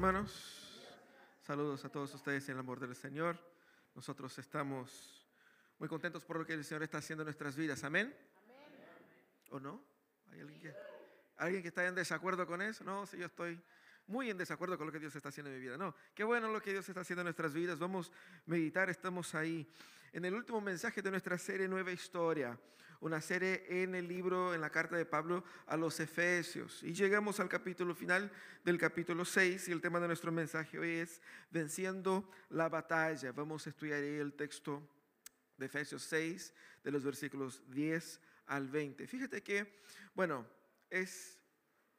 Hermanos. Saludos a todos ustedes en el amor del Señor. Nosotros estamos muy contentos por lo que el Señor está haciendo en nuestras vidas. Amén. ¿O no? ¿Hay alguien que, alguien que está en desacuerdo con eso? No, si yo estoy muy en desacuerdo con lo que Dios está haciendo en mi vida. No, qué bueno lo que Dios está haciendo en nuestras vidas. Vamos a meditar, estamos ahí. En el último mensaje de nuestra serie Nueva Historia, una serie en el libro, en la carta de Pablo a los Efesios. Y llegamos al capítulo final del capítulo 6 y el tema de nuestro mensaje hoy es Venciendo la batalla. Vamos a estudiar ahí el texto de Efesios 6, de los versículos 10 al 20. Fíjate que, bueno, es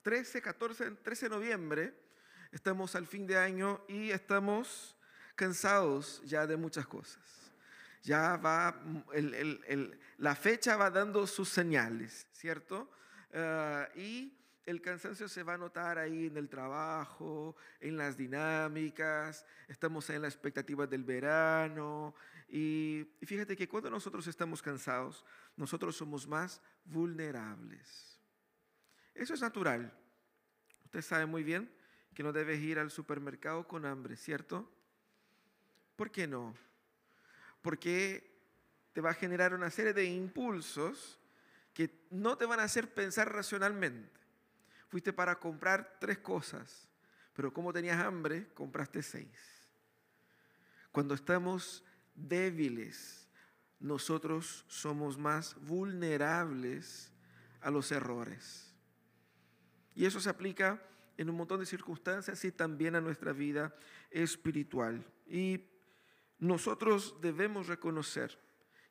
13, 14, 13 de noviembre, estamos al fin de año y estamos cansados ya de muchas cosas. Ya va, la fecha va dando sus señales, ¿cierto? Ah, y el cansancio se va a notar ahí en el trabajo, en las dinámicas, estamos en la expectativa del verano. y fíjate que cuando nosotros estamos cansados, nosotros somos más vulnerables. Eso es natural. Usted sabe muy bien que no debes ir al supermercado con hambre, ¿cierto? ¿Por qué no? Porque te va a generar una serie de impulsos que no te van a hacer pensar racionalmente. Fuiste para comprar tres cosas, pero como tenías hambre, compraste seis. Cuando estamos débiles, nosotros somos más vulnerables a los errores. Y eso se aplica en un montón de circunstancias y también a nuestra vida espiritual. Y nosotros debemos reconocer,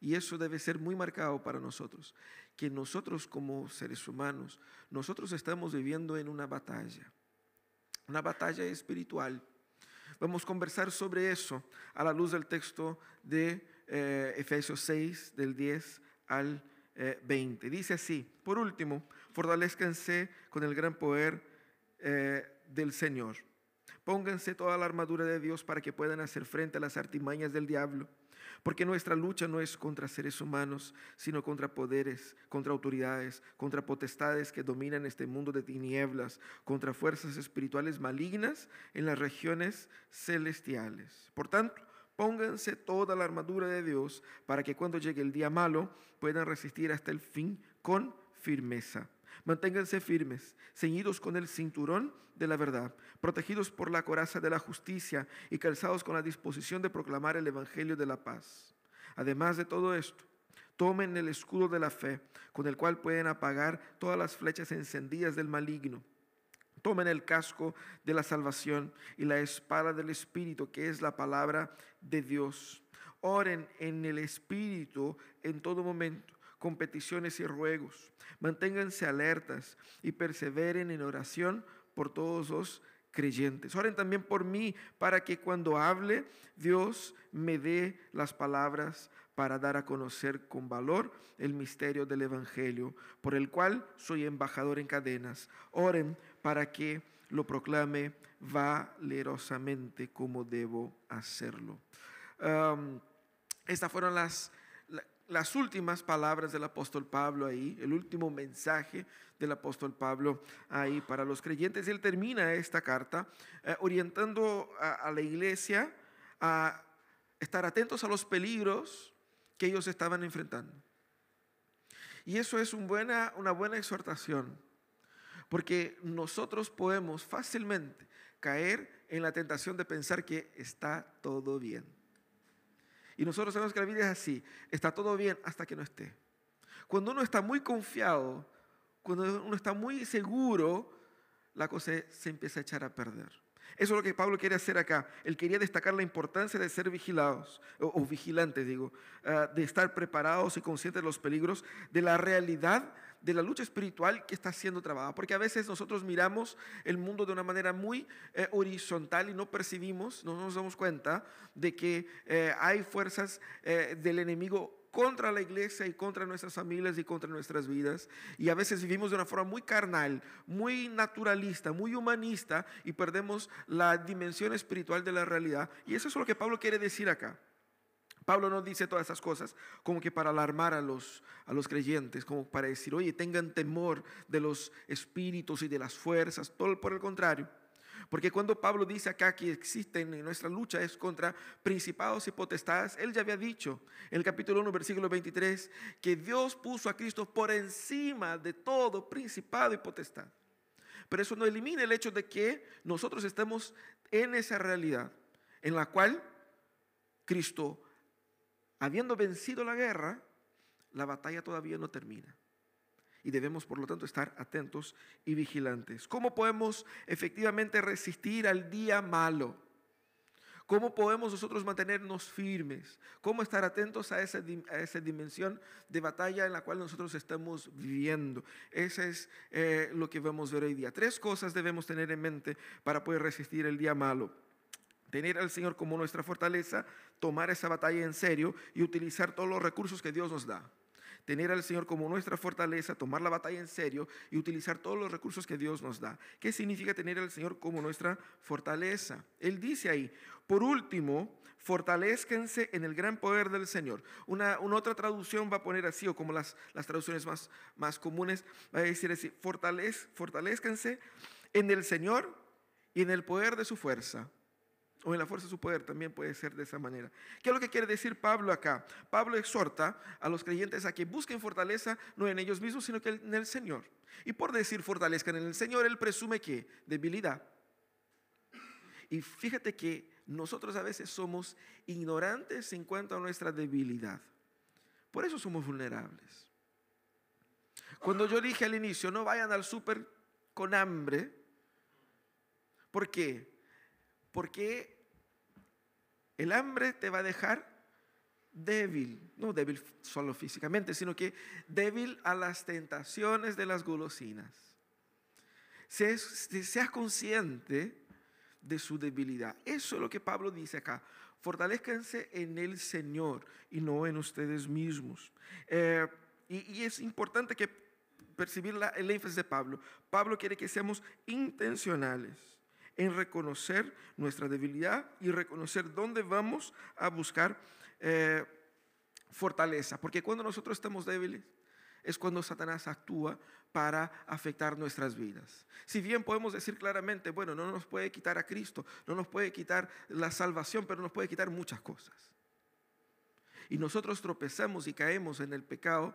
y eso debe ser muy marcado para nosotros, que nosotros como seres humanos, nosotros estamos viviendo en una batalla, una batalla espiritual. Vamos a conversar sobre eso a la luz del texto de eh, Efesios 6, del 10 al 20. Eh, Dice así, por último, fortalezcanse con el gran poder eh, del Señor. Pónganse toda la armadura de Dios para que puedan hacer frente a las artimañas del diablo. Porque nuestra lucha no es contra seres humanos, sino contra poderes, contra autoridades, contra potestades que dominan este mundo de tinieblas, contra fuerzas espirituales malignas en las regiones celestiales. Por tanto, pónganse toda la armadura de Dios para que cuando llegue el día malo puedan resistir hasta el fin con firmeza. Manténganse firmes, ceñidos con el cinturón de la verdad, protegidos por la coraza de la justicia y calzados con la disposición de proclamar el Evangelio de la paz. Además de todo esto, tomen el escudo de la fe, con el cual pueden apagar todas las flechas encendidas del maligno. Tomen el casco de la salvación y la espada del Espíritu, que es la palabra de Dios. Oren en el Espíritu en todo momento con peticiones y ruegos. Manténganse alertas y perseveren en oración por todos los creyentes. Oren también por mí para que cuando hable Dios me dé las palabras para dar a conocer con valor el misterio del Evangelio, por el cual soy embajador en cadenas. Oren para que lo proclame valerosamente como debo hacerlo. estas fueron las las últimas palabras del apóstol Pablo ahí, el último mensaje del apóstol Pablo ahí para los creyentes. Él termina esta carta eh, orientando a, la iglesia a estar atentos a los peligros que ellos estaban enfrentando. Y eso es una buena exhortación, porque nosotros podemos fácilmente caer en la tentación de pensar que está todo bien. Y nosotros sabemos que la vida es así. Está todo bien hasta que no esté. Cuando uno está muy confiado, cuando uno está muy seguro, la cosa se empieza a echar a perder. Eso es lo que Pablo quiere hacer acá. Él quería destacar la importancia de ser vigilados, o, vigilantes, digo, ah, de estar preparados y conscientes de los peligros, de la realidad de la lucha espiritual que está siendo trabajada. Porque a veces nosotros miramos el mundo de una manera muy eh, horizontal y no percibimos, no nos damos cuenta de que eh, hay fuerzas eh, del enemigo contra la iglesia y contra nuestras familias y contra nuestras vidas. Y a veces vivimos de una forma muy carnal, muy naturalista, muy humanista y perdemos la dimensión espiritual de la realidad. Y eso es lo que Pablo quiere decir acá. Pablo no dice todas esas cosas como que para alarmar a los, a los creyentes, como para decir, oye, tengan temor de los espíritus y de las fuerzas, todo por el contrario. Porque cuando Pablo dice acá que existen en nuestra lucha es contra principados y potestades, él ya había dicho en el capítulo 1, versículo 23, que Dios puso a Cristo por encima de todo principado y potestad. Pero eso no elimina el hecho de que nosotros estemos en esa realidad en la cual Cristo, habiendo vencido la guerra, la batalla todavía no termina. Y debemos, por lo tanto, estar atentos y vigilantes. ¿Cómo podemos efectivamente resistir al día malo? ¿Cómo podemos nosotros mantenernos firmes? ¿Cómo estar atentos a esa, dimensión de batalla en la cual nosotros estamos viviendo? Eso es eh, lo que vamos a ver hoy día. Tres cosas debemos tener en mente para poder resistir el día malo. Tener al Señor como nuestra fortaleza, tomar esa batalla en serio y utilizar todos los recursos que Dios nos da tener al Señor como nuestra fortaleza, tomar la batalla en serio y utilizar todos los recursos que Dios nos da. ¿Qué significa tener al Señor como nuestra fortaleza? Él dice ahí, por último, fortalezcanse en el gran poder del Señor. Una, otra traducción va a poner así, o como las, las traducciones más, más comunes, va a decir así, fortalez, fortalezcanse en el Señor y en el poder de su fuerza o en la fuerza de su poder, también puede ser de esa manera. ¿Qué es lo que quiere decir Pablo acá? Pablo exhorta a los creyentes a que busquen fortaleza no en ellos mismos, sino que en el Señor. Y por decir fortalezcan en el Señor, él presume que debilidad. Y fíjate que nosotros a veces somos ignorantes en cuanto a nuestra debilidad. Por eso somos vulnerables. Cuando yo dije al inicio, no vayan al súper con hambre, ¿por qué? Porque el hambre te va a dejar débil, no débil solo físicamente, sino que débil a las tentaciones de las golosinas. Seas, consciente de su debilidad. Eso es lo que Pablo dice acá. Fortalezcanse en el Señor y no en ustedes mismos. Eh, y, es importante que percibir el énfasis de Pablo. Pablo quiere que seamos intencionales en reconocer nuestra debilidad y reconocer dónde vamos a buscar eh, fortaleza. Porque cuando nosotros estamos débiles es cuando Satanás actúa para afectar nuestras vidas. Si bien podemos decir claramente, bueno, no nos puede quitar a Cristo, no nos puede quitar la salvación, pero nos puede quitar muchas cosas. Y nosotros tropezamos y caemos en el pecado,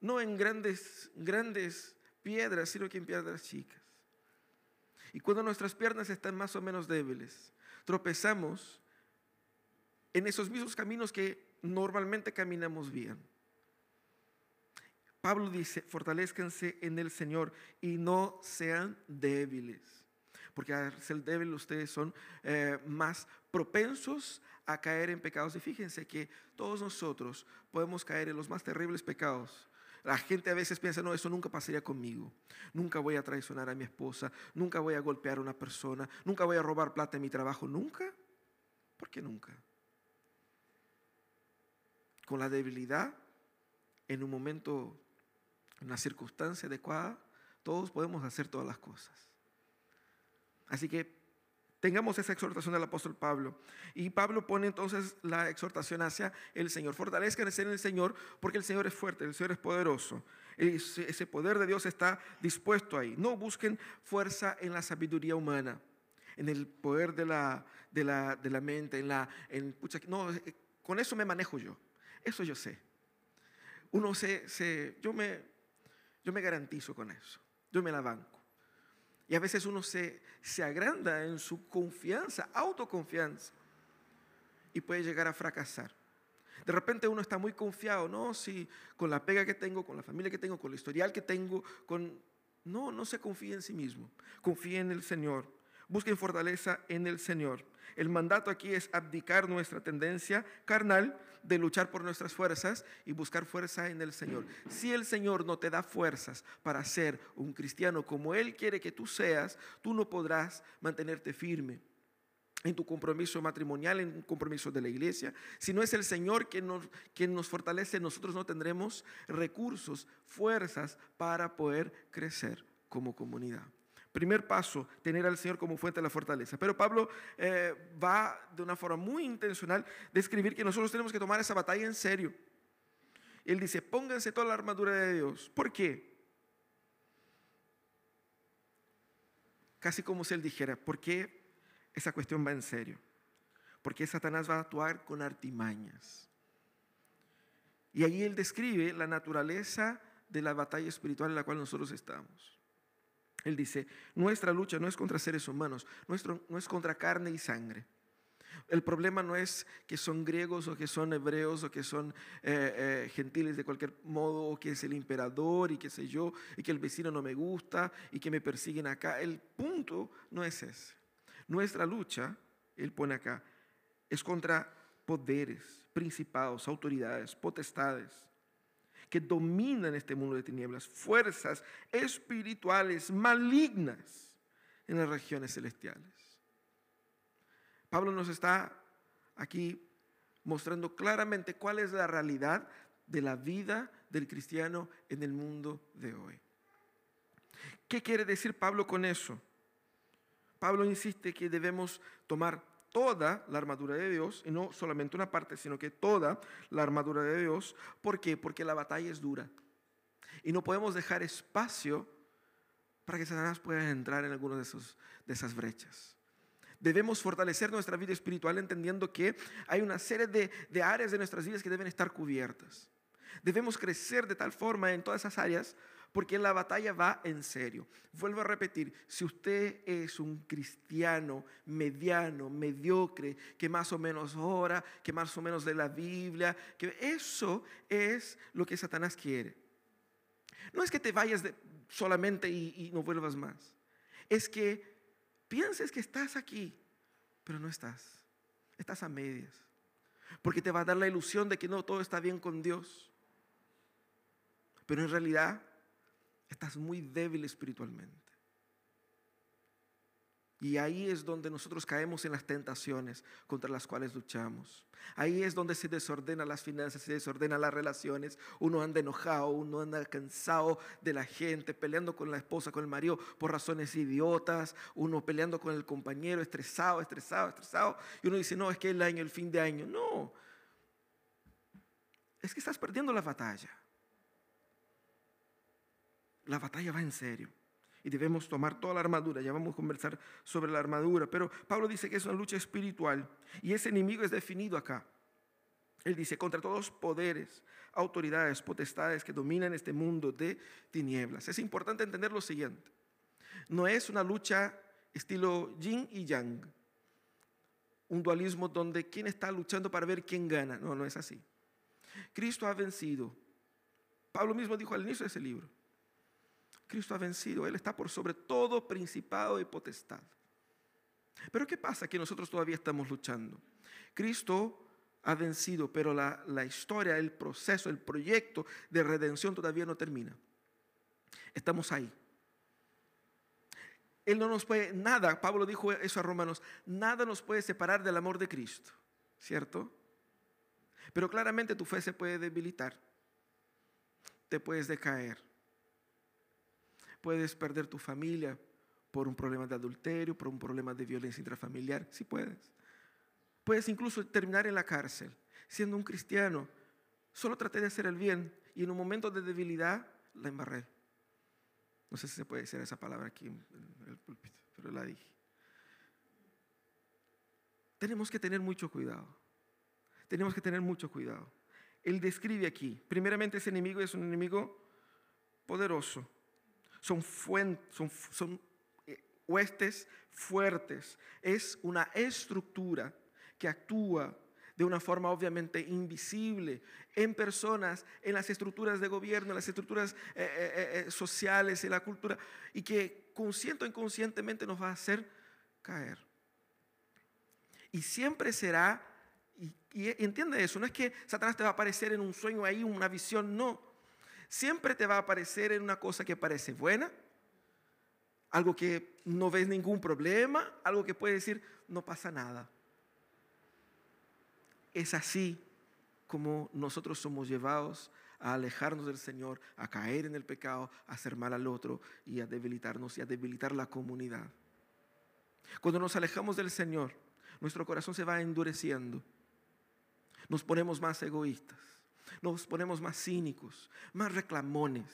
no en grandes, grandes piedras, sino que en piedras chicas. Y cuando nuestras piernas están más o menos débiles, tropezamos en esos mismos caminos que normalmente caminamos bien. Pablo dice, fortalezcanse en el Señor y no sean débiles. Porque al ser débiles ustedes son eh, más propensos a caer en pecados. Y fíjense que todos nosotros podemos caer en los más terribles pecados la gente a veces piensa, no, eso nunca pasaría conmigo. Nunca voy a traicionar a mi esposa, nunca voy a golpear a una persona, nunca voy a robar plata en mi trabajo, nunca. ¿Por qué nunca? Con la debilidad, en un momento, en una circunstancia adecuada, todos podemos hacer todas las cosas. Así que Tengamos esa exhortación del apóstol Pablo. Y Pablo pone entonces la exhortación hacia el Señor. Fortalezcan en el Señor porque el Señor es fuerte, el Señor es poderoso. Ese poder de Dios está dispuesto ahí. No busquen fuerza en la sabiduría humana, en el poder de la, de la, de la mente, en la... En, no, eh, con eso me manejo yo. Eso yo sé. Uno se, se yo, me, yo me garantizo con eso. Yo me la banco. Y a veces uno se, se agranda en su confianza, autoconfianza, y puede llegar a fracasar. De repente uno está muy confiado, no, si con la pega que tengo, con la familia que tengo, con el historial que tengo, con... No, no se confía en sí mismo, confía en el Señor. Busquen fortaleza en el Señor. El mandato aquí es abdicar nuestra tendencia carnal de luchar por nuestras fuerzas y buscar fuerza en el Señor. Si el Señor no te da fuerzas para ser un cristiano como Él quiere que tú seas, tú no podrás mantenerte firme en tu compromiso matrimonial, en un compromiso de la iglesia. Si no es el Señor quien nos, quien nos fortalece, nosotros no tendremos recursos, fuerzas para poder crecer como comunidad. Primer paso, tener al Señor como fuente de la fortaleza. Pero Pablo eh, va de una forma muy intencional de escribir que nosotros tenemos que tomar esa batalla en serio. Él dice, pónganse toda la armadura de Dios. ¿Por qué? casi como si él dijera, ¿por qué esa cuestión va en serio? Porque Satanás va a actuar con artimañas. Y ahí él describe la naturaleza de la batalla espiritual en la cual nosotros estamos. Él dice, nuestra lucha no es contra seres humanos, nuestro, no es contra carne y sangre. El problema no es que son griegos o que son hebreos o que son eh, eh, gentiles de cualquier modo o que es el emperador y qué sé yo y que el vecino no me gusta y que me persiguen acá. El punto no es ese. Nuestra lucha, él pone acá, es contra poderes, principados, autoridades, potestades que dominan este mundo de tinieblas, fuerzas espirituales malignas en las regiones celestiales. Pablo nos está aquí mostrando claramente cuál es la realidad de la vida del cristiano en el mundo de hoy. ¿Qué quiere decir Pablo con eso? Pablo insiste que debemos tomar toda la armadura de Dios, y no solamente una parte, sino que toda la armadura de Dios. ¿Por qué? Porque la batalla es dura. Y no podemos dejar espacio para que Satanás pueda entrar en alguna de, de esas brechas. Debemos fortalecer nuestra vida espiritual entendiendo que hay una serie de, de áreas de nuestras vidas que deben estar cubiertas. Debemos crecer de tal forma en todas esas áreas porque la batalla va en serio. Vuelvo a repetir, si usted es un cristiano mediano, mediocre, que más o menos ora, que más o menos de la Biblia, que eso es lo que Satanás quiere. No es que te vayas solamente y, y no vuelvas más. Es que pienses que estás aquí, pero no estás. Estás a medias. Porque te va a dar la ilusión de que no todo está bien con Dios. Pero en realidad estás muy débil espiritualmente. Y ahí es donde nosotros caemos en las tentaciones contra las cuales luchamos. Ahí es donde se desordenan las finanzas, se desordenan las relaciones. Uno anda enojado, uno anda cansado de la gente, peleando con la esposa, con el marido por razones idiotas. Uno peleando con el compañero, estresado, estresado, estresado. Y uno dice, no, es que el año, el fin de año. No. Es que estás perdiendo la batalla la batalla va en serio. Y debemos tomar toda la armadura. Ya vamos a conversar sobre la armadura. Pero Pablo dice que es una lucha espiritual. Y ese enemigo es definido acá. Él dice, contra todos poderes, autoridades, potestades que dominan este mundo de tinieblas. Es importante entender lo siguiente. No es una lucha estilo yin y yang. Un dualismo donde quién está luchando para ver quién gana. No, no es así. Cristo ha vencido. Pablo mismo dijo al inicio de ese libro. Cristo ha vencido, Él está por sobre todo principado y potestad. Pero ¿qué pasa? Que nosotros todavía estamos luchando. Cristo ha vencido, pero la, la historia, el proceso, el proyecto de redención todavía no termina. Estamos ahí. Él no nos puede, nada, Pablo dijo eso a Romanos, nada nos puede separar del amor de Cristo, ¿cierto? Pero claramente tu fe se puede debilitar, te puedes decaer, Puedes perder tu familia por un problema de adulterio, por un problema de violencia intrafamiliar, si puedes. Puedes incluso terminar en la cárcel siendo un cristiano. Solo traté de hacer el bien y en un momento de debilidad la embarré. No sé si se puede decir esa palabra aquí en el púlpito, pero la dije. Tenemos que tener mucho cuidado. Tenemos que tener mucho cuidado. Él describe aquí, primeramente ese enemigo es un enemigo poderoso, son, son, son eh, huestes fuertes. Es una estructura que actúa de una forma obviamente invisible en personas, en las estructuras de gobierno, en las estructuras eh, eh, sociales, en la cultura, y que consciente o inconscientemente nos va a hacer caer. Y siempre será, y entiende eso, no es que Satanás te va a aparecer en un sueño ahí, una visión, no siempre te va a aparecer en una cosa que parece buena, algo que no ves ningún problema, algo que puede decir, no pasa nada. Es así como nosotros somos llevados a alejarnos del Señor, a caer en el pecado, a hacer mal al otro y a debilitarnos y a debilitar la comunidad. Cuando nos alejamos del Señor, nuestro corazón se va endureciendo. Nos ponemos más egoístas nos ponemos más cínicos, más reclamones.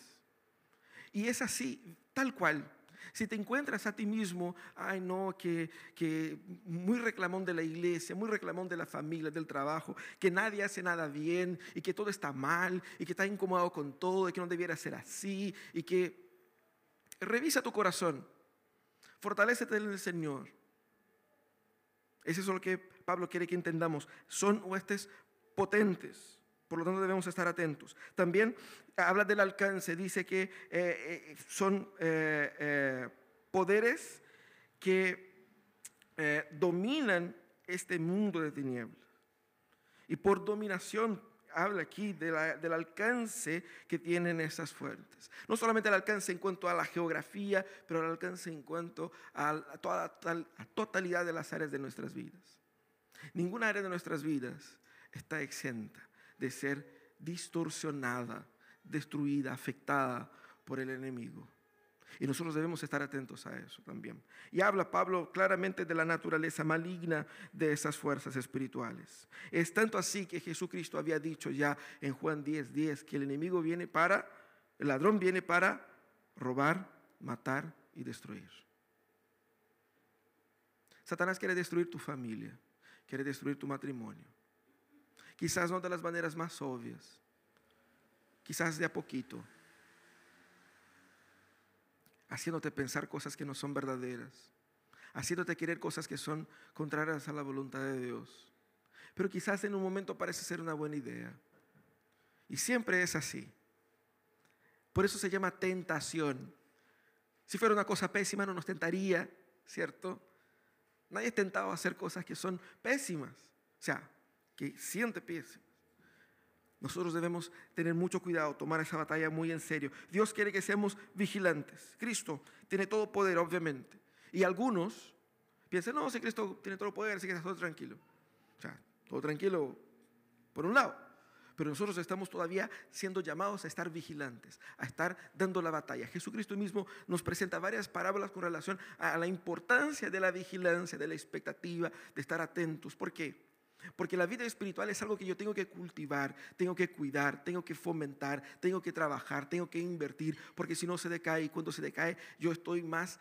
Y es así, tal cual. Si te encuentras a ti mismo, ay no, que, que muy reclamón de la iglesia, muy reclamón de la familia, del trabajo, que nadie hace nada bien y que todo está mal y que está incómodo con todo y que no debiera ser así y que revisa tu corazón, fortalecete en el Señor. Eso es lo que Pablo quiere que entendamos. Son huestes potentes. Por lo tanto, debemos estar atentos. También habla del alcance, dice que eh, eh, son eh, poderes que dominan este mundo de tinieblas. Y por dominación habla aquí del alcance que tienen esas fuentes. No solamente el alcance en cuanto a la geografía, pero el alcance en cuanto a, toda la totalidad de las áreas de nuestras vidas. Ninguna área de nuestras vidas está exenta de ser distorsionada, destruida, afectada por el enemigo. Y nosotros debemos estar atentos a eso también. Y habla Pablo claramente de la naturaleza maligna de esas fuerzas espirituales. Es tanto así que Jesucristo había dicho ya en Juan 10, 10 que el enemigo viene para, el ladrón viene para robar, matar y destruir. Satanás quiere destruir tu familia, quiere destruir tu matrimonio. Quizás no de las maneras más obvias, quizás de a poquito haciéndote pensar cosas que no son verdaderas, haciéndote querer cosas que son contrarias a la voluntad de Dios. Pero quizás en un momento parece ser una buena idea. Y siempre es así. Por eso se llama tentación. Si fuera una cosa pésima no nos tentaría, ¿cierto? Nadie es tentado a hacer cosas que son pésimas, o sea, que siente pésimas. Nosotros debemos tener mucho cuidado, tomar esa batalla muy en serio. Dios quiere que seamos vigilantes. Cristo tiene todo poder, obviamente. Y algunos piensan, no, si Cristo tiene todo poder, así que está todo tranquilo. O sea, todo tranquilo por un lado. Pero nosotros estamos todavía siendo llamados a estar vigilantes, a estar dando la batalla. Jesucristo mismo nos presenta varias parábolas con relación a la importancia de la vigilancia, de la expectativa, de estar atentos. ¿Por qué? Porque la vida espiritual es algo que yo tengo que cultivar, tengo que cuidar, tengo que fomentar, tengo que trabajar, tengo que invertir, porque si no se decae y cuando se decae yo estoy más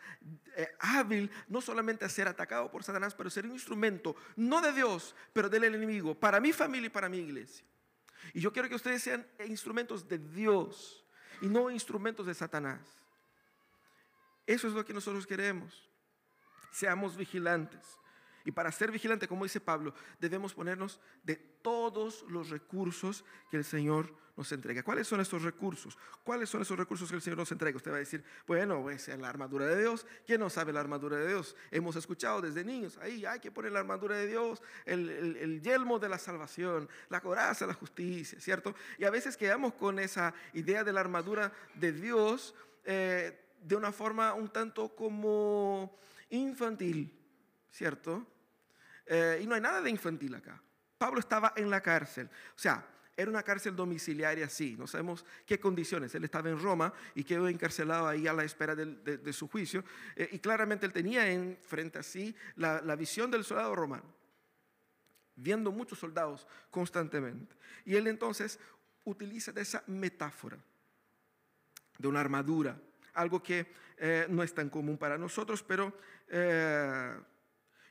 eh, hábil no solamente a ser atacado por Satanás, pero ser un instrumento, no de Dios, pero del enemigo, para mi familia y para mi iglesia. Y yo quiero que ustedes sean instrumentos de Dios y no instrumentos de Satanás. Eso es lo que nosotros queremos. Seamos vigilantes. Y para ser vigilante, como dice Pablo, debemos ponernos de todos los recursos que el Señor nos entrega. ¿Cuáles son esos recursos? ¿Cuáles son esos recursos que el Señor nos entrega? Usted va a decir, bueno, es la armadura de Dios. ¿Quién no sabe la armadura de Dios? Hemos escuchado desde niños, ahí hay que poner la armadura de Dios, el, yelmo de la salvación, la coraza la justicia, ¿cierto? Y a veces quedamos con esa idea de la armadura de Dios eh, de una forma un tanto como infantil, ¿cierto? Eh, y no hay nada de infantil acá. Pablo estaba en la cárcel. O sea, era una cárcel domiciliaria, sí. No sabemos qué condiciones. Él estaba en Roma y quedó encarcelado ahí a la espera de, su juicio. Eh, y claramente él tenía en frente a sí la, la visión del soldado romano, viendo muchos soldados constantemente. Y él entonces utiliza de esa metáfora de una armadura, algo que eh, no es tan común para nosotros, pero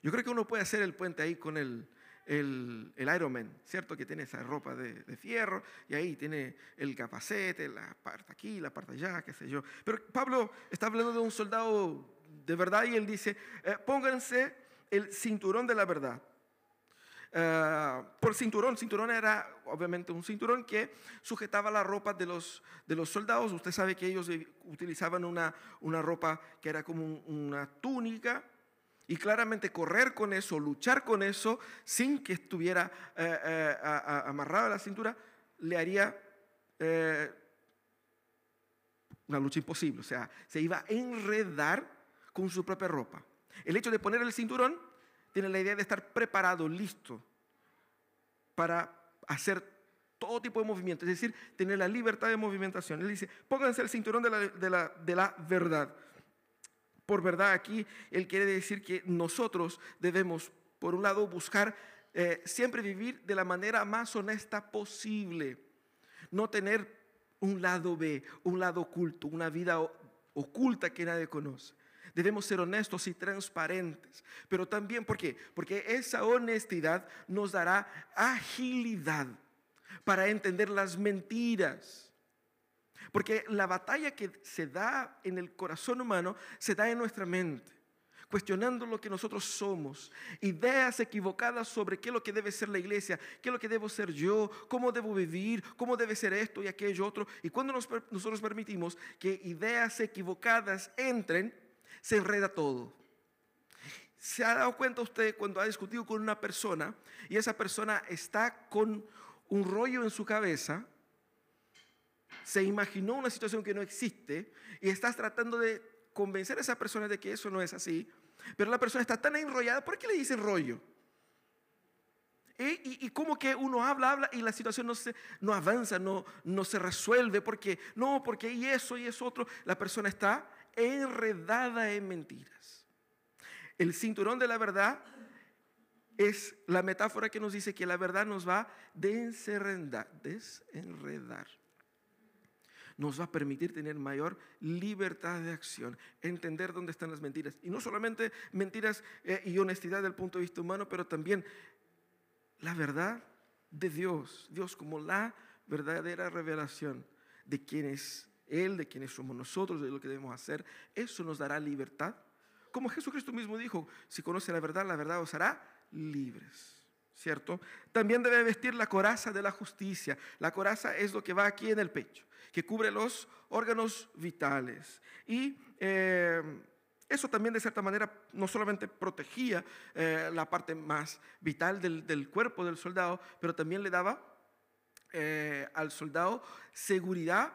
yo creo que uno puede hacer el puente ahí con el, el, el Ironman, ¿cierto? Que tiene esa ropa de, fierro y ahí tiene el capacete, la parte aquí, la parte allá, qué sé yo. Pero Pablo está hablando de un soldado de verdad y él dice, eh, pónganse el cinturón de la verdad. Eh, por cinturón, cinturón era obviamente un cinturón que sujetaba la ropa de los, de los soldados. Usted sabe que ellos utilizaban una, una ropa que era como una túnica y claramente correr con eso, luchar con eso, sin que estuviera eh, eh, amarrado a la cintura, le haría eh, una lucha imposible. O sea, se iba a enredar con su propia ropa. El hecho de poner el cinturón tiene la idea de estar preparado, listo, para hacer todo tipo de movimiento, es decir, tener la libertad de movimentación. Él dice, pónganse el cinturón de la, de la, de la verdad por verdad aquí Él quiere decir que nosotros debemos, por un lado, buscar eh, siempre vivir de la manera más honesta posible. No tener un lado B, un lado oculto, una vida oculta que nadie conoce. Debemos ser honestos y transparentes. Pero también, ¿por qué? Porque esa honestidad nos dará agilidad para entender las mentiras. Porque la batalla que se da en el corazón humano se da en nuestra mente cuestionando lo que nosotros somos, ideas equivocadas sobre qué es lo que debe ser la iglesia, qué es lo que debo ser yo, cómo debo vivir, cómo debe ser esto y aquello otro. Y cuando nosotros permitimos que ideas equivocadas entren, se enreda todo. ¿Se ha dado cuenta usted cuando ha discutido con una persona y esa persona está con un rollo en su cabeza? Se imaginó una situación que no existe y estás tratando de convencer a esa persona de que eso no es así, pero la persona está tan enrollada, ¿por qué le dicen rollo? Y, como que uno habla, habla y la situación no, se, no avanza, no, no se resuelve, porque no, porque y eso y eso otro, la persona está enredada en mentiras. El cinturón de la verdad es la metáfora que nos dice que la verdad nos va a desenredar. Nos va a permitir tener mayor libertad de acción, entender dónde están las mentiras. Y no solamente mentiras eh, y honestidad desde el punto de vista humano, pero también la verdad de Dios. Dios como la verdadera revelación de quién es él, de quienes somos nosotros, de lo que debemos hacer. Eso nos dará libertad. Como Jesucristo mismo dijo, si conoce la verdad, la verdad os hará libres. ¿Cierto? También debe vestir la coraza de la justicia. La coraza es lo que va aquí en el pecho, que cubre los órganos vitales. Y eh, eso también de cierta manera no solamente protegía eh, la parte más vital del, cuerpo del soldado, pero también le daba eh, al soldado seguridad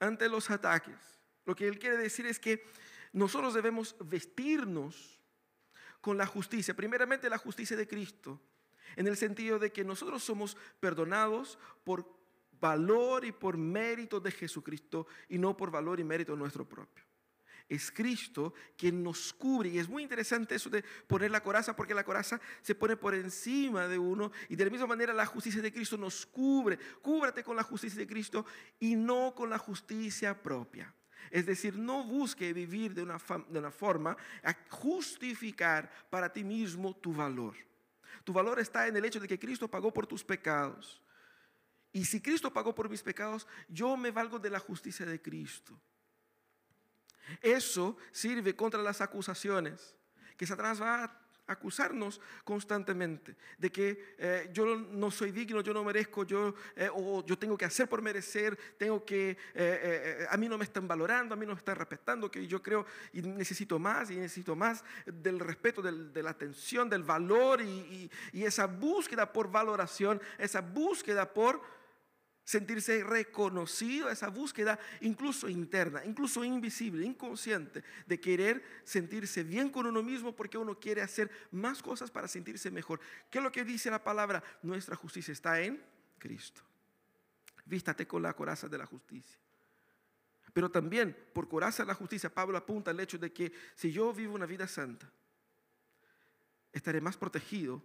ante los ataques. Lo que él quiere decir es que nosotros debemos vestirnos con la justicia, primeramente la justicia de Cristo, en el sentido de que nosotros somos perdonados por valor y por mérito de Jesucristo y no por valor y mérito nuestro propio es Cristo quien nos cubre. Y es muy interesante eso de poner la coraza, porque la coraza se pone por encima de uno. Y de la misma manera la justicia de Cristo nos cubre. Cúbrate con la justicia de Cristo y no con la justicia propia. Es decir, no busque vivir de una, de una forma a justificar para ti mismo tu valor. Tu valor está en el hecho de que Cristo pagó por tus pecados. Y si Cristo pagó por mis pecados, yo me valgo de la justicia de Cristo. Eso sirve contra las acusaciones, que Satanás va a acusarnos constantemente de que eh, yo no soy digno, yo no merezco, yo, eh, o yo tengo que hacer por merecer, tengo que, eh, a mí no me están valorando, a mí no me están respetando, que yo creo y necesito más y necesito más del respeto, de la atención, del valor y esa búsqueda por valoración, esa búsqueda por sentirse reconocido, esa búsqueda incluso interna, incluso invisible, inconsciente, de querer sentirse bien con uno mismo porque uno quiere hacer más cosas para sentirse mejor. ¿Qué es lo que dice la palabra? Nuestra justicia está en Cristo. Vístate con la coraza de la justicia. Pero también por coraza de la justicia, Pablo apunta al hecho de que si yo vivo una vida santa, estaré más protegido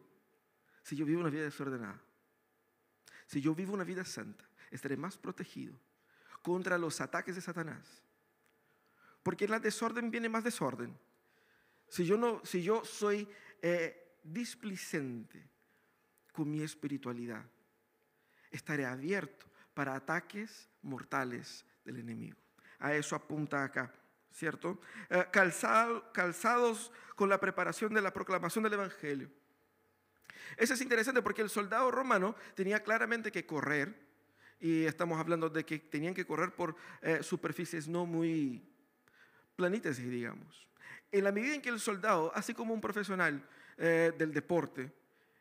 si yo vivo una vida desordenada. Si yo vivo una vida santa, estaré más protegido contra los ataques de Satanás. Porque en la desorden viene más desorden. Si yo, no, si yo soy eh, displicente con mi espiritualidad, estaré abierto para ataques mortales del enemigo. A eso apunta acá, ¿cierto? Eh, calzados con la preparación de la proclamación del Evangelio. Eso es interesante porque el soldado romano tenía claramente que correr y estamos hablando de que tenían que correr por eh, superficies no muy planitas, digamos. En la medida en que el soldado, así como un profesional eh, del deporte,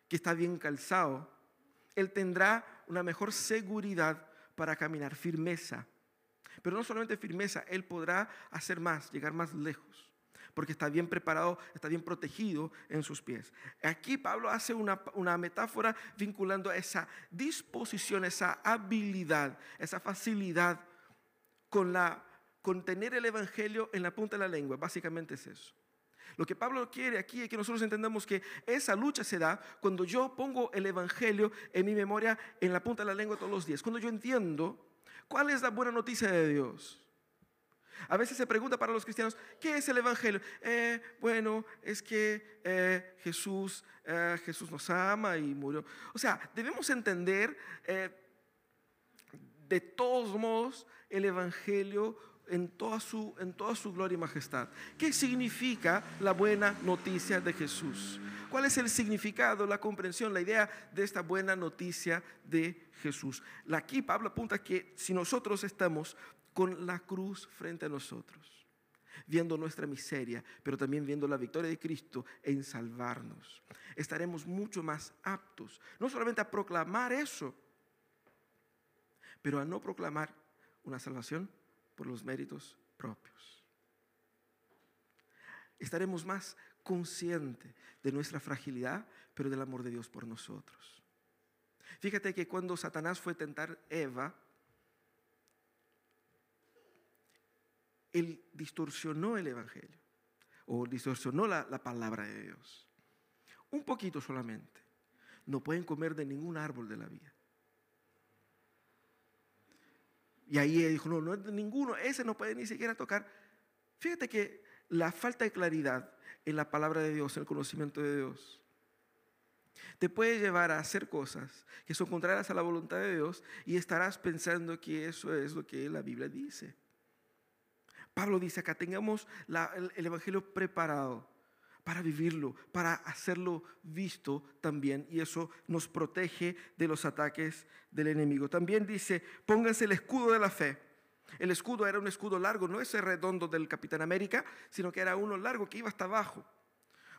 que está bien calzado, él tendrá una mejor seguridad para caminar, firmeza. Pero no solamente firmeza, él podrá hacer más, llegar más lejos porque está bien preparado, está bien protegido en sus pies. Aquí Pablo hace una, metáfora vinculando esa disposición, esa habilidad, esa facilidad con, la, con tener el Evangelio en la punta de la lengua. Básicamente es eso. Lo que Pablo quiere aquí es que nosotros entendamos que esa lucha se da cuando yo pongo el Evangelio en mi memoria en la punta de la lengua todos los días. Cuando yo entiendo cuál es la buena noticia de Dios. A veces se pregunta para los cristianos, ¿qué es el Evangelio? Eh, bueno, es que eh, Jesús, eh, Jesús nos ama y murió. O sea, debemos entender de todos modos el Evangelio en toda, su, en toda su gloria y majestad. ¿Qué significa la buena noticia de Jesús? ¿Cuál es el significado, la comprensión, la idea de esta buena noticia de Jesús? Aquí Pablo apunta que si nosotros estamos con la cruz frente a nosotros, viendo nuestra miseria, pero también viendo la victoria de Cristo en salvarnos. Estaremos mucho más aptos, no solamente a proclamar eso, pero a no proclamar una salvación por los méritos propios. Estaremos más conscientes de nuestra fragilidad, pero del amor de Dios por nosotros. Fíjate que cuando Satanás fue a tentar a Eva, él distorsionó el Evangelio o distorsionó la, palabra de Dios. Un poquito solamente. No pueden comer de ningún árbol de la vida. Y ahí él dijo, no, no es de ninguno, ese no puede ni siquiera tocar. Fíjate que la falta de claridad en la palabra de Dios, en el conocimiento de Dios, te puede llevar a hacer cosas que son contrarias a la voluntad de Dios y estarás pensando que eso es lo que la Biblia dice. Pablo dice acá, tengamos el, Evangelio preparado para vivirlo, para hacerlo visto también, y eso nos protege de los ataques del enemigo. También dice, pónganse el escudo de la fe. El escudo era un escudo largo, no ese redondo del Capitán América, sino que era uno largo que iba hasta abajo.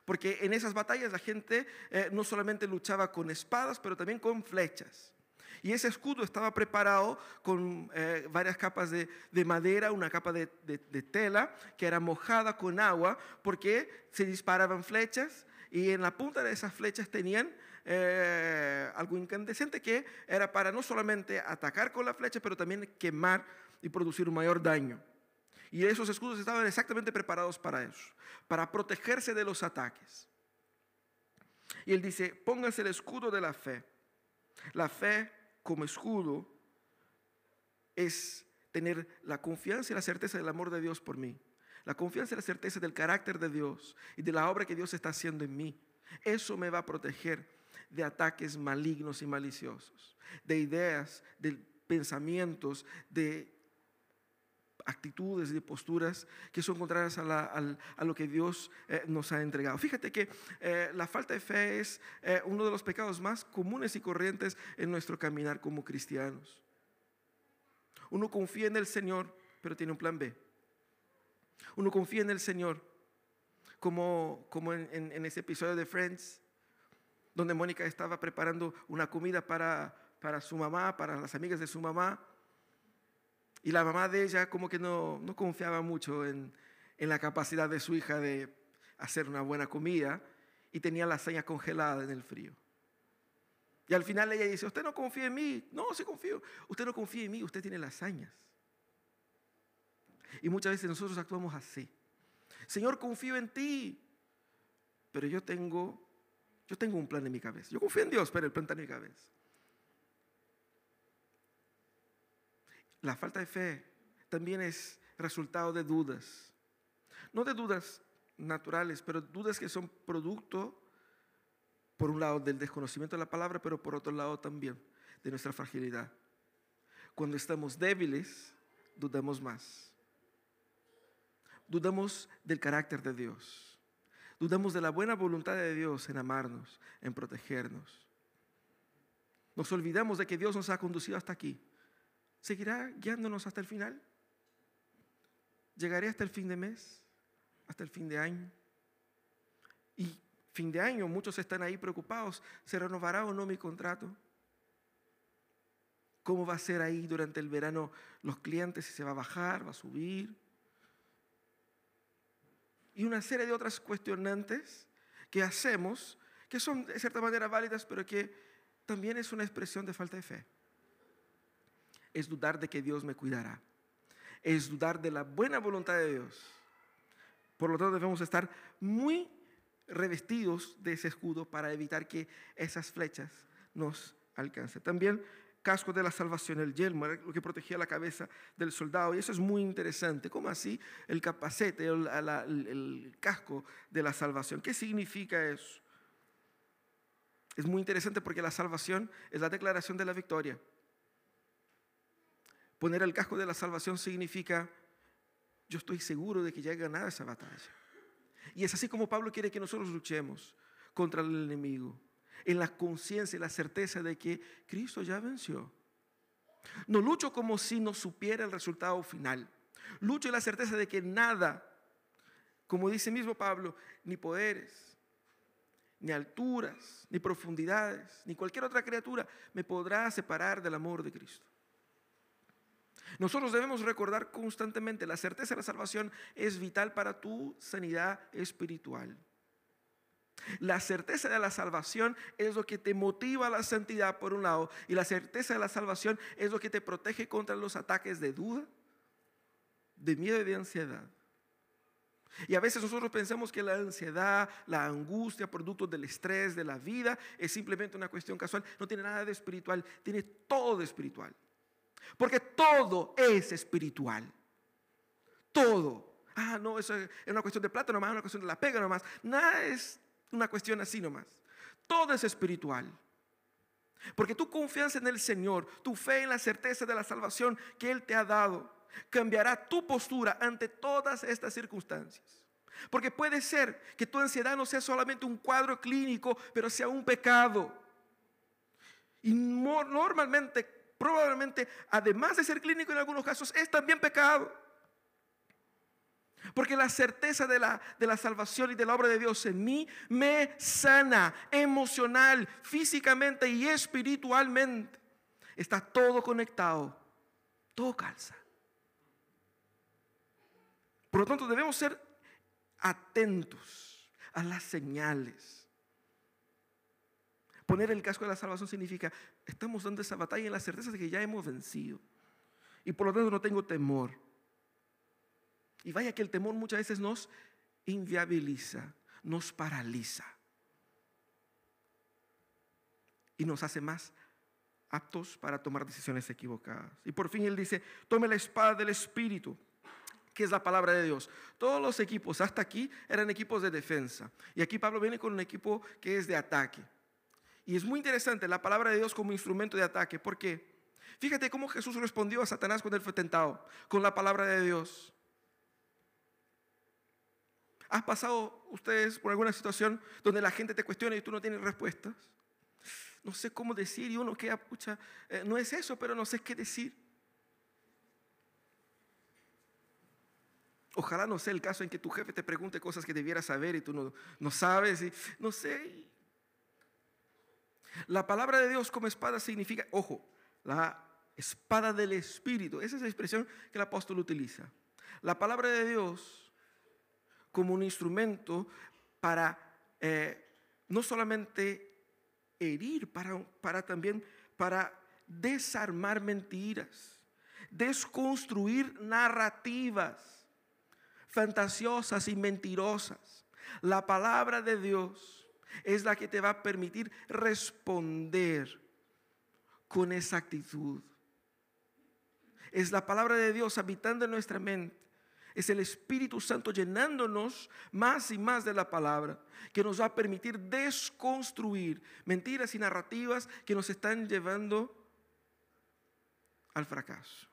Porque en esas batallas la gente eh, no solamente luchaba con espadas, pero también con flechas. Y ese escudo estaba preparado con eh, varias capas de, madera, una capa de, tela que era mojada con agua porque se disparaban flechas y en la punta de esas flechas tenían eh, algo incandescente que era para no solamente atacar con la flecha, pero también quemar y producir un mayor daño. Y esos escudos estaban exactamente preparados para eso, para protegerse de los ataques. Y él dice, pónganse el escudo de la fe. La fe como escudo es tener la confianza y la certeza del amor de Dios por mí. La confianza y la certeza del carácter de Dios y de la obra que Dios está haciendo en mí. Eso me va a proteger de ataques malignos y maliciosos, de ideas, de pensamientos, de actitudes y posturas que son contrarias a, lo que Dios eh, nos ha entregado. Fíjate que eh, la falta de fe es eh, uno de los pecados más comunes y corrientes en nuestro caminar como cristianos. Uno confía en el Señor, pero tiene un plan B. Uno confía en el Señor, como, como en, en ese episodio de Friends, donde Mónica estaba preparando una comida para, para su mamá, para las amigas de su mamá y la mamá de ella como que no, no confiaba mucho en, en, la capacidad de su hija de hacer una buena comida y tenía la lasaña congelada en el frío. Y al final ella dice, usted no confía en mí. No, sí confío. Usted no confía en mí, usted tiene lasañas. Y muchas veces nosotros actuamos así. Señor, confío en ti, pero yo tengo, yo tengo un plan en mi cabeza. Yo confío en Dios, pero el plan está en mi cabeza. La falta de fe también es resultado de dudas. No de dudas naturales, pero dudas que son producto, por un lado, del desconocimiento de la palabra, pero por otro lado también de nuestra fragilidad. Cuando estamos débiles, dudamos más. Dudamos del carácter de Dios. Dudamos de la buena voluntad de Dios en amarnos, en protegernos. Nos olvidamos de que Dios nos ha conducido hasta aquí ¿Seguirá guiándonos hasta el final? ¿Llegaré hasta el fin de mes? ¿Hasta el fin de año? Y fin de año, muchos están ahí preocupados. ¿Se renovará o no mi contrato? ¿Cómo va a ser ahí durante el verano los clientes? ¿Si se va a bajar, va a subir? Y una serie de otras cuestionantes que hacemos, que son de cierta manera válidas, pero que también es una expresión de falta de fe es dudar de que Dios me cuidará. Es dudar de la buena voluntad de Dios. Por lo tanto, debemos estar muy revestidos de ese escudo para evitar que esas flechas nos alcancen. También casco de la salvación, el yelmo, lo que protegía la cabeza del soldado. Y eso es muy interesante. ¿Cómo así el capacete, el, el casco de la salvación? ¿Qué significa eso? Es muy interesante porque la salvación es la declaración de la victoria. Poner el casco de la salvación significa, yo estoy seguro de que ya he ganado esa batalla. Y es así como Pablo quiere que nosotros luchemos contra el enemigo, en la conciencia y la certeza de que Cristo ya venció. No lucho como si no supiera el resultado final. Lucho en la certeza de que nada, como dice mismo Pablo, ni poderes, ni alturas, ni profundidades, ni cualquier otra criatura me podrá separar del amor de Cristo. Nosotros debemos recordar constantemente, la certeza de la salvación es vital para tu sanidad espiritual. La certeza de la salvación es lo que te motiva a la santidad por un lado y la certeza de la salvación es lo que te protege contra los ataques de duda, de miedo y de ansiedad. Y a veces nosotros pensamos que la ansiedad, la angustia, producto del estrés, de la vida, es simplemente una cuestión casual. No tiene nada de espiritual, tiene todo de espiritual. Porque todo es espiritual. Todo. Ah, no, eso es una cuestión de plata nomás, una cuestión de la pega nomás. Nada es una cuestión así nomás. Todo es espiritual. Porque tu confianza en el Señor, tu fe en la certeza de la salvación que Él te ha dado, cambiará tu postura ante todas estas circunstancias. Porque puede ser que tu ansiedad no sea solamente un cuadro clínico, pero sea un pecado. Y normalmente, probablemente, además de ser clínico en algunos casos, es también pecado. Porque la certeza de la, de la, salvación y de la obra de Dios en mí me sana emocional, físicamente y espiritualmente. Está todo conectado, todo calza. Por lo tanto, debemos ser atentos a las señales. Poner el casco de la salvación significa, estamos dando esa batalla en la certeza de que ya hemos vencido. Y por lo tanto no tengo temor. Y vaya que el temor muchas veces nos inviabiliza, nos paraliza. Y nos hace más aptos para tomar decisiones equivocadas. Y por fin él dice, tome la espada del Espíritu que es la palabra de Dios. Todos los equipos hasta aquí eran equipos de defensa. Y aquí Pablo viene con un equipo que es de ataque. Y es muy interesante la palabra de Dios como instrumento de ataque. porque Fíjate cómo Jesús respondió a Satanás cuando él fue tentado con la palabra de Dios. ¿Has pasado ustedes por alguna situación donde la gente te cuestiona y tú no tienes respuestas? No sé cómo decir y uno queda, pucha, eh, no es eso, pero no sé qué decir. Ojalá no sea el caso en que tu jefe te pregunte cosas que debieras saber y tú no, no sabes. Y, no sé. La palabra de Dios como espada significa, ojo, la espada del Espíritu. Esa es la expresión que el apóstol utiliza. La palabra de Dios como un instrumento para eh, no solamente herir, para, para también para desarmar mentiras, desconstruir narrativas fantasiosas y mentirosas. La palabra de Dios es la que te va a permitir responder con exactitud. Es la palabra de Dios habitando en nuestra mente. Es el Espíritu Santo llenándonos más y más de la palabra que nos va a permitir desconstruir mentiras y narrativas que nos están llevando al fracaso.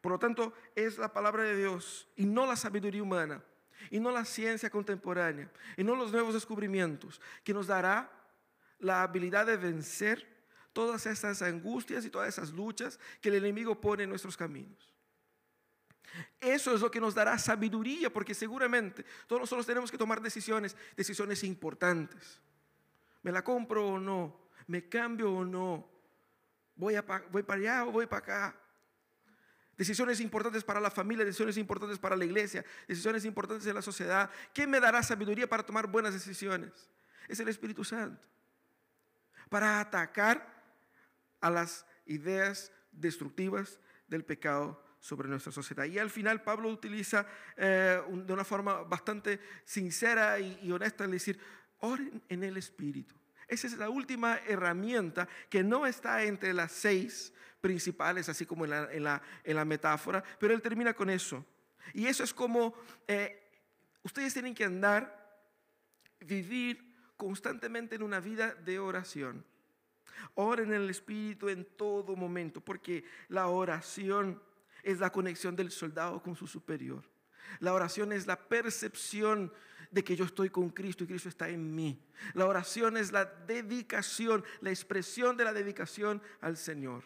Por lo tanto, es la palabra de Dios y no la sabiduría humana, y no la ciencia contemporánea, y no los nuevos descubrimientos, que nos dará la habilidad de vencer todas esas angustias y todas esas luchas que el enemigo pone en nuestros caminos. Eso es lo que nos dará sabiduría, porque seguramente todos nosotros tenemos que tomar decisiones, decisiones importantes. ¿Me la compro o no? ¿Me cambio o no? ¿Voy, a, voy para allá o voy para acá? Decisiones importantes para la familia, decisiones importantes para la iglesia, decisiones importantes en la sociedad. ¿Qué me dará sabiduría para tomar buenas decisiones? Es el Espíritu Santo. Para atacar a las ideas destructivas del pecado sobre nuestra sociedad. Y al final Pablo utiliza eh, de una forma bastante sincera y, y honesta el decir, oren en el Espíritu. Esa es la última herramienta que no está entre las seis principales, así como en la, en la, metáfora, pero él termina con eso. Y eso es como eh, ustedes tienen que andar, vivir constantemente en una vida de oración. Oren en el Espíritu en todo momento, porque la oración es la conexión del soldado con su superior. La oración es la percepción de que yo estoy con Cristo y Cristo está en mí. La oración es la dedicación, la expresión de la dedicación al Señor.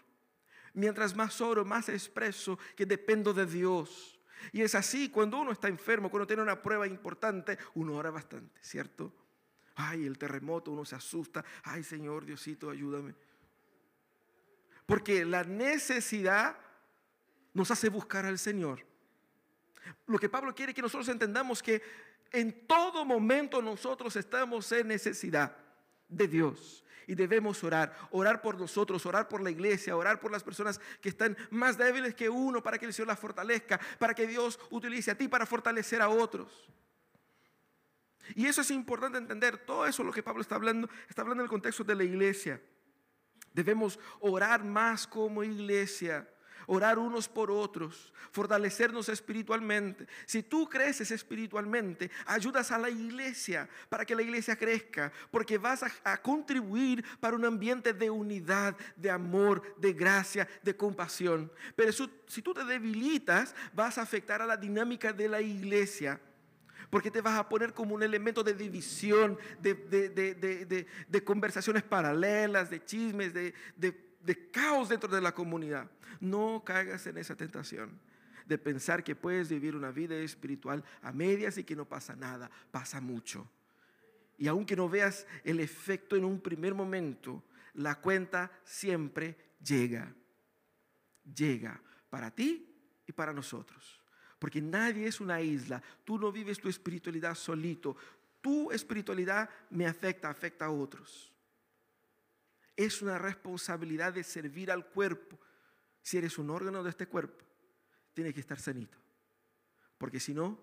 Mientras más oro, más expreso que dependo de Dios. Y es así, cuando uno está enfermo, cuando tiene una prueba importante, uno ora bastante, ¿cierto? Ay, el terremoto, uno se asusta. Ay, Señor, Diosito, ayúdame. Porque la necesidad nos hace buscar al Señor. Lo que Pablo quiere que nosotros entendamos que en todo momento nosotros estamos en necesidad de Dios y debemos orar, orar por nosotros, orar por la iglesia, orar por las personas que están más débiles que uno para que el Señor las fortalezca, para que Dios utilice a ti para fortalecer a otros. Y eso es importante entender, todo eso lo que Pablo está hablando, está hablando en el contexto de la iglesia. Debemos orar más como iglesia orar unos por otros, fortalecernos espiritualmente. Si tú creces espiritualmente, ayudas a la iglesia para que la iglesia crezca, porque vas a, contribuir para un ambiente de unidad, de amor, de gracia, de compasión. Pero si tú te debilitas, vas a afectar a la dinámica de la iglesia porque te vas a poner como un elemento de división, de, conversaciones paralelas, de chismes, de, caos dentro de la comunidad. No caigas en esa tentación de pensar que puedes vivir una vida espiritual a medias y que no pasa nada, pasa mucho. Y aunque no veas el efecto en un primer momento, la cuenta siempre llega. Llega para ti y para nosotros. Porque nadie es una isla. Tú no vives tu espiritualidad solito. Tu espiritualidad me afecta, afecta a otros. Es una responsabilidad de servir al cuerpo si eres un órgano de este cuerpo, tiene que estar sanito. Porque si no,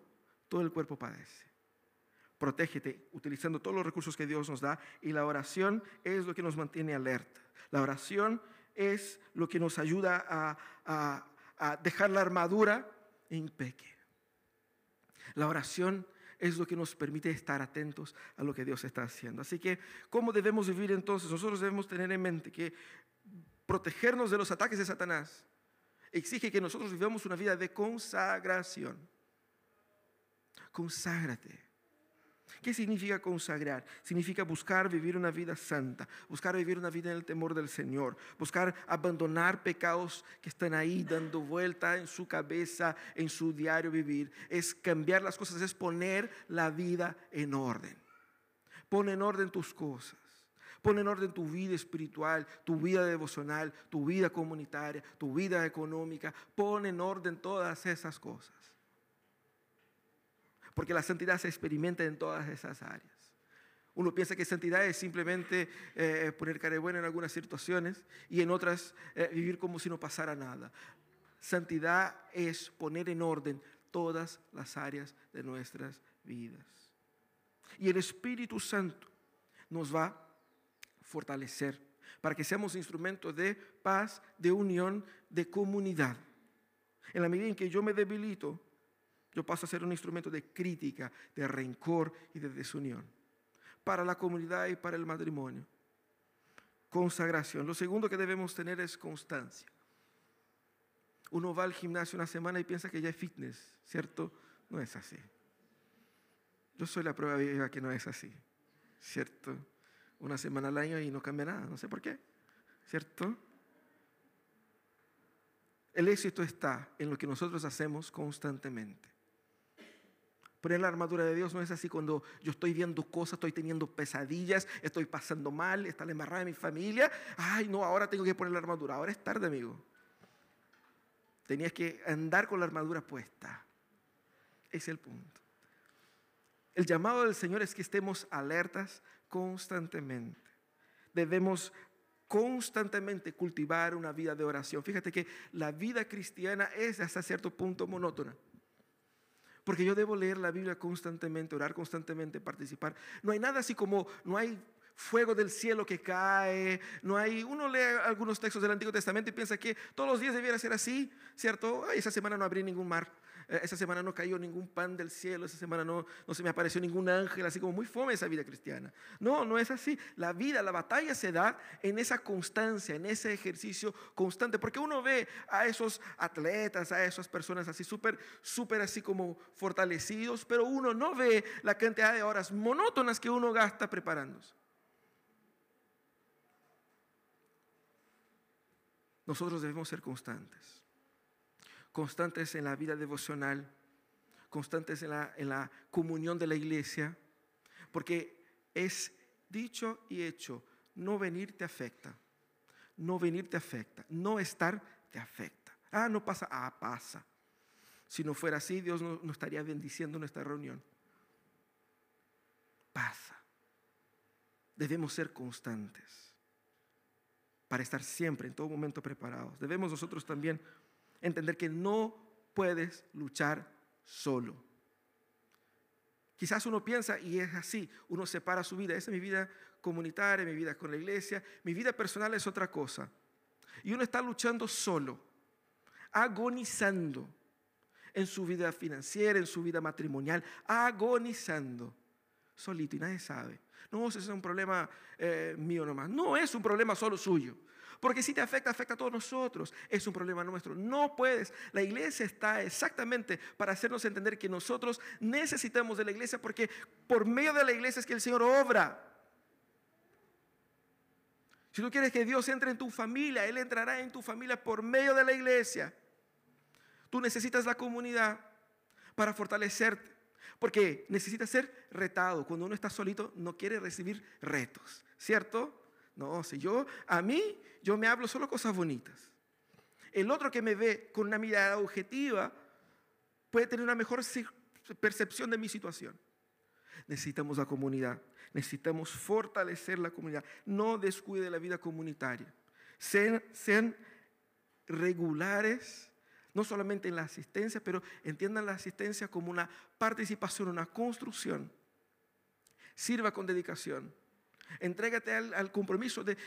todo el cuerpo padece. Protégete utilizando todos los recursos que Dios nos da y la oración es lo que nos mantiene alerta. La oración es lo que nos ayuda a, dejar la armadura impeque. La oración es lo que nos permite estar atentos a lo que Dios está haciendo. Así que, ¿cómo debemos vivir entonces? Nosotros debemos tener en mente que protegernos de los ataques de Satanás, exige que nosotros vivamos una vida de consagración. Conságrate. ¿Qué significa consagrar? Significa buscar vivir una vida santa, buscar vivir una vida en el temor del Señor, buscar abandonar pecados que están ahí dando vuelta en su cabeza, en su diario vivir. Es cambiar las cosas, es poner la vida en orden. Pon en orden tus cosas. Pon en orden tu vida espiritual, tu vida devocional, tu vida comunitaria, tu vida económica. Pon en orden todas esas cosas. Porque la santidad se experimenta en todas esas áreas. Uno piensa que santidad es simplemente eh, poner cara buena en algunas situaciones y en otras eh, vivir como si no pasara nada. Santidad es poner en orden todas las áreas de nuestras vidas. Y el Espíritu Santo nos va fortalecer, para que seamos instrumentos de paz, de unión, de comunidad. En la medida en que yo me debilito, yo paso a ser un instrumento de crítica, de rencor y de desunión para la comunidad y para el matrimonio. Consagración. Lo segundo que debemos tener es constancia. Uno va al gimnasio una semana y piensa que ya es fitness, ¿cierto? No es así. Yo soy la prueba viva que no es así, ¿cierto? una semana al año y no cambia nada, no sé por qué, ¿cierto? El éxito está en lo que nosotros hacemos constantemente. Poner la armadura de Dios no es así cuando yo estoy viendo cosas, estoy teniendo pesadillas, estoy pasando mal, está la embarrada de mi familia. Ay, no, ahora tengo que poner la armadura. Ahora es tarde, amigo. Tenías que andar con la armadura puesta. Ese es el punto. El llamado del Señor es que estemos alertas constantemente. Debemos constantemente cultivar una vida de oración. Fíjate que la vida cristiana es hasta cierto punto monótona. Porque yo debo leer la Biblia constantemente, orar constantemente, participar. No hay nada así como, no hay fuego del cielo que cae, no hay, uno lee algunos textos del Antiguo Testamento y piensa que todos los días debiera ser así, ¿cierto? Esa semana no abrí ningún mar, esa semana no cayó ningún pan del cielo, esa semana no, no se me apareció ningún ángel, así como muy fome esa vida cristiana. No, no es así. La vida, la batalla se da en esa constancia, en ese ejercicio constante, porque uno ve a esos atletas, a esas personas así súper, súper así como fortalecidos, pero uno no ve la cantidad de horas monótonas que uno gasta preparándose. Nosotros debemos ser constantes. Constantes en la vida devocional, constantes en la, en la comunión de la iglesia, porque es dicho y hecho, no venir te afecta, no venir te afecta, no estar te afecta. Ah, no pasa, ah, pasa. Si no fuera así, Dios no, no estaría bendiciendo nuestra reunión. Pasa. Debemos ser constantes para estar siempre, en todo momento preparados. Debemos nosotros también entender que no puedes luchar solo. Quizás uno piensa, y es así, uno separa su vida, esa es mi vida comunitaria, mi vida con la iglesia, mi vida personal es otra cosa. Y uno está luchando solo, agonizando en su vida financiera, en su vida matrimonial, agonizando, solito y nadie sabe. No, ese es un problema eh, mío nomás. No es un problema solo suyo. Porque si te afecta, afecta a todos nosotros. Es un problema nuestro. No puedes. La iglesia está exactamente para hacernos entender que nosotros necesitamos de la iglesia porque por medio de la iglesia es que el Señor obra. Si tú quieres que Dios entre en tu familia, Él entrará en tu familia por medio de la iglesia. Tú necesitas la comunidad para fortalecerte. Porque necesita ser retado. Cuando uno está solito, no quiere recibir retos, ¿cierto? No, si yo, a mí, yo me hablo solo cosas bonitas. El otro que me ve con una mirada objetiva puede tener una mejor percepción de mi situación. Necesitamos la comunidad, necesitamos fortalecer la comunidad. No descuide la vida comunitaria. Sean, sean regulares no solamente en la asistencia, pero entiendan la asistencia como una participación, una construcción. Sirva con dedicación. Entrégate al, compromiso de,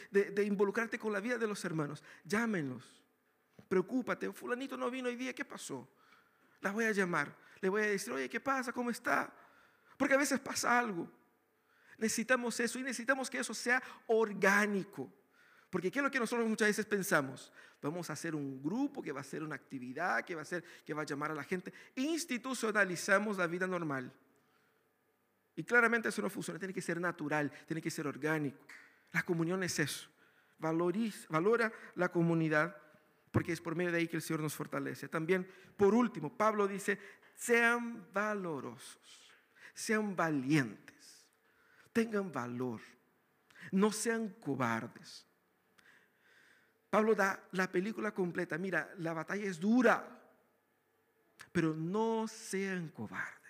involucrarte con la vida de los hermanos. Llámenlos. Preocúpate. Fulanito no vino hoy día. ¿Qué pasó? La voy a llamar. Le voy a decir, oye, ¿qué pasa? ¿Cómo está? Porque a veces pasa algo. Necesitamos eso y necesitamos que eso sea orgánico. Porque ¿qué es lo que nosotros muchas veces pensamos? Vamos a hacer un grupo que va a hacer una actividad, que va a, hacer, que va a llamar a la gente. Institucionalizamos la vida normal. Y claramente eso no funciona, tiene que ser natural, tiene que ser orgánico. La comunión es eso. Valora la comunidad porque es por medio de ahí que el Señor nos fortalece. También, por último, Pablo dice, sean valorosos, sean valientes, tengan valor, no sean cobardes. Pablo da la película completa. Mira, la batalla es dura, pero no sean cobardes.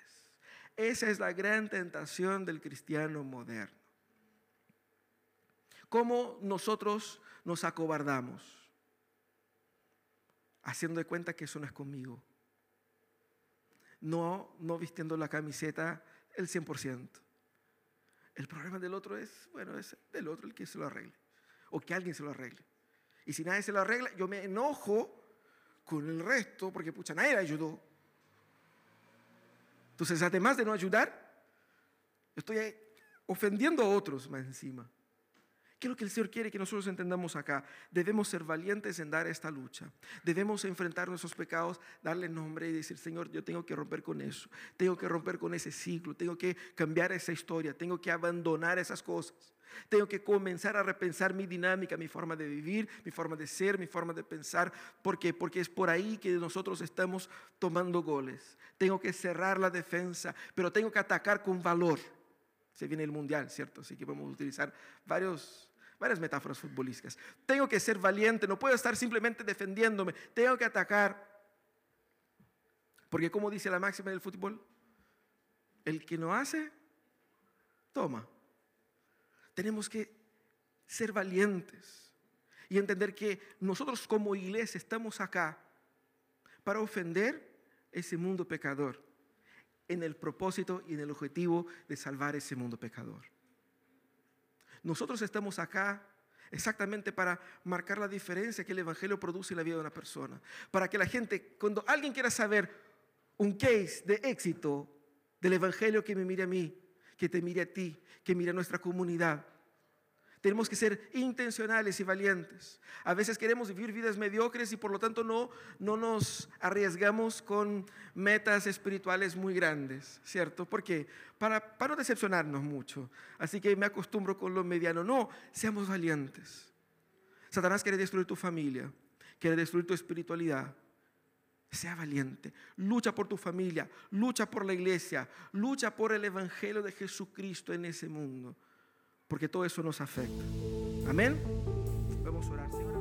Esa es la gran tentación del cristiano moderno. ¿Cómo nosotros nos acobardamos? Haciendo de cuenta que eso no es conmigo. No, no vistiendo la camiseta el 100%. El problema del otro es, bueno, es del otro el que se lo arregle. O que alguien se lo arregle. Y si nadie se lo arregla, yo me enojo con el resto porque, pucha, nadie le ayudó. Entonces, además de no ayudar, estoy ofendiendo a otros más encima. ¿Qué es lo que el Señor quiere que nosotros entendamos acá? Debemos ser valientes en dar esta lucha. Debemos enfrentar nuestros pecados, darle nombre y decir, Señor, yo tengo que romper con eso. Tengo que romper con ese ciclo. Tengo que cambiar esa historia. Tengo que abandonar esas cosas. Tengo que comenzar a repensar mi dinámica, mi forma de vivir, mi forma de ser, mi forma de pensar. ¿Por qué? Porque es por ahí que nosotros estamos tomando goles. Tengo que cerrar la defensa, pero tengo que atacar con valor. Se viene el mundial, ¿cierto? Así que vamos a utilizar varios varias metáforas futbolísticas. Tengo que ser valiente, no puedo estar simplemente defendiéndome, tengo que atacar. Porque como dice la máxima del fútbol, el que no hace, toma. Tenemos que ser valientes y entender que nosotros como iglesia estamos acá para ofender ese mundo pecador en el propósito y en el objetivo de salvar ese mundo pecador. Nosotros estamos acá exactamente para marcar la diferencia que el Evangelio produce en la vida de una persona. Para que la gente, cuando alguien quiera saber un case de éxito del Evangelio, que me mire a mí, que te mire a ti, que mire a nuestra comunidad. Tenemos que ser intencionales y valientes. A veces queremos vivir vidas mediocres y por lo tanto no, no nos arriesgamos con metas espirituales muy grandes, ¿cierto? Porque para, para no decepcionarnos mucho. Así que me acostumbro con lo mediano. No, seamos valientes. Satanás quiere destruir tu familia, quiere destruir tu espiritualidad. Sea valiente, lucha por tu familia, lucha por la iglesia, lucha por el Evangelio de Jesucristo en ese mundo porque todo eso nos afecta. Amén. Vamos a orar, Señor.